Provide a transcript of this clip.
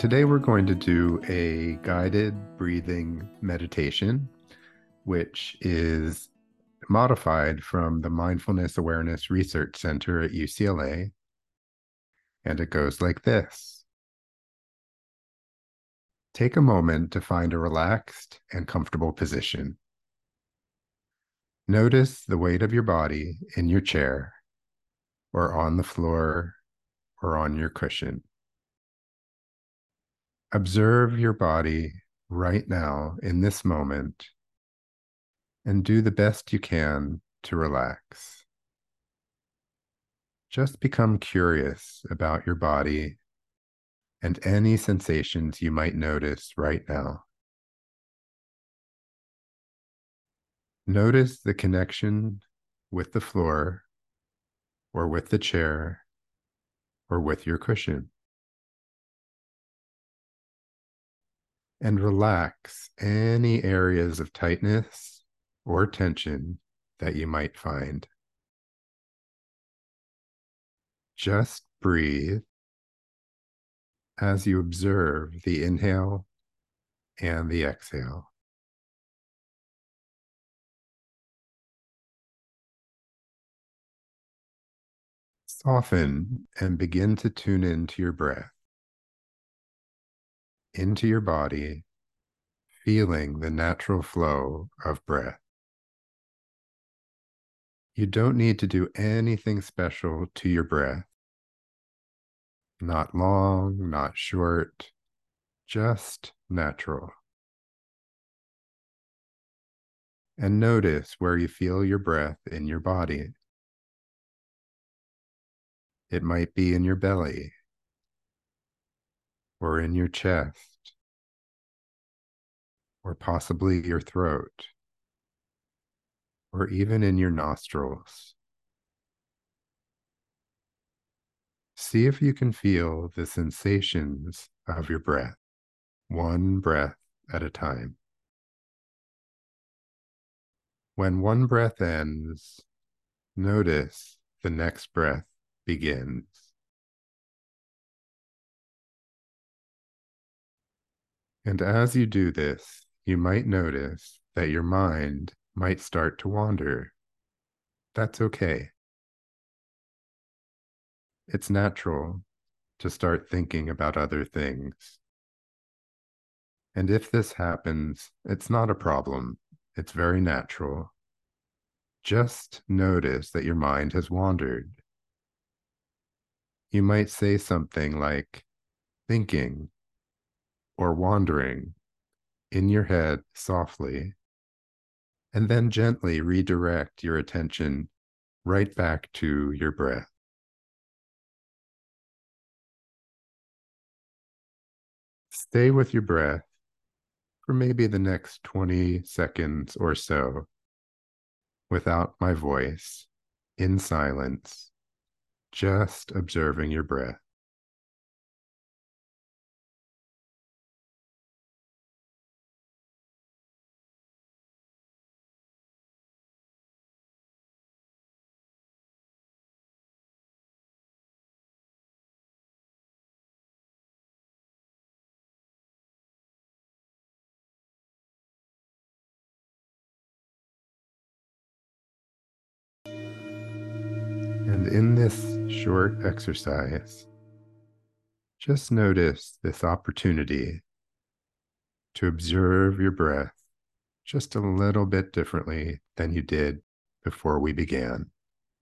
today we're going to do a guided breathing meditation, which is modified from the Mindfulness Awareness Research Center at UCLA. And it goes like this Take a moment to find a relaxed and comfortable position. Notice the weight of your body in your chair or on the floor or on your cushion. Observe your body right now in this moment and do the best you can to relax. Just become curious about your body and any sensations you might notice right now. Notice the connection with the floor or with the chair or with your cushion. And relax any areas of tightness or tension that you might find. Just breathe as you observe the inhale and the exhale. Soften and begin to tune into your breath, into your body, feeling the natural flow of breath. You don't need to do anything special to your breath. Not long, not short, just natural. And notice where you feel your breath in your body. It might be in your belly or in your chest or possibly your throat or even in your nostrils. See if you can feel the sensations of your breath, one breath at a time. When one breath ends, notice the next breath begins. And as you do this, you might notice that your mind might start to wander. That's okay. It's natural to start thinking about other things. And if this happens, it's not a problem. It's very natural. Just notice that your mind has wandered you might say something like thinking or wandering in your head softly, and then gently redirect your attention right back to your breath. Stay with your breath for maybe the next 20 seconds or so without my voice in silence just observing your breath. And in this short exercise, just notice this opportunity to observe your breath just a little bit differently than you did before we began.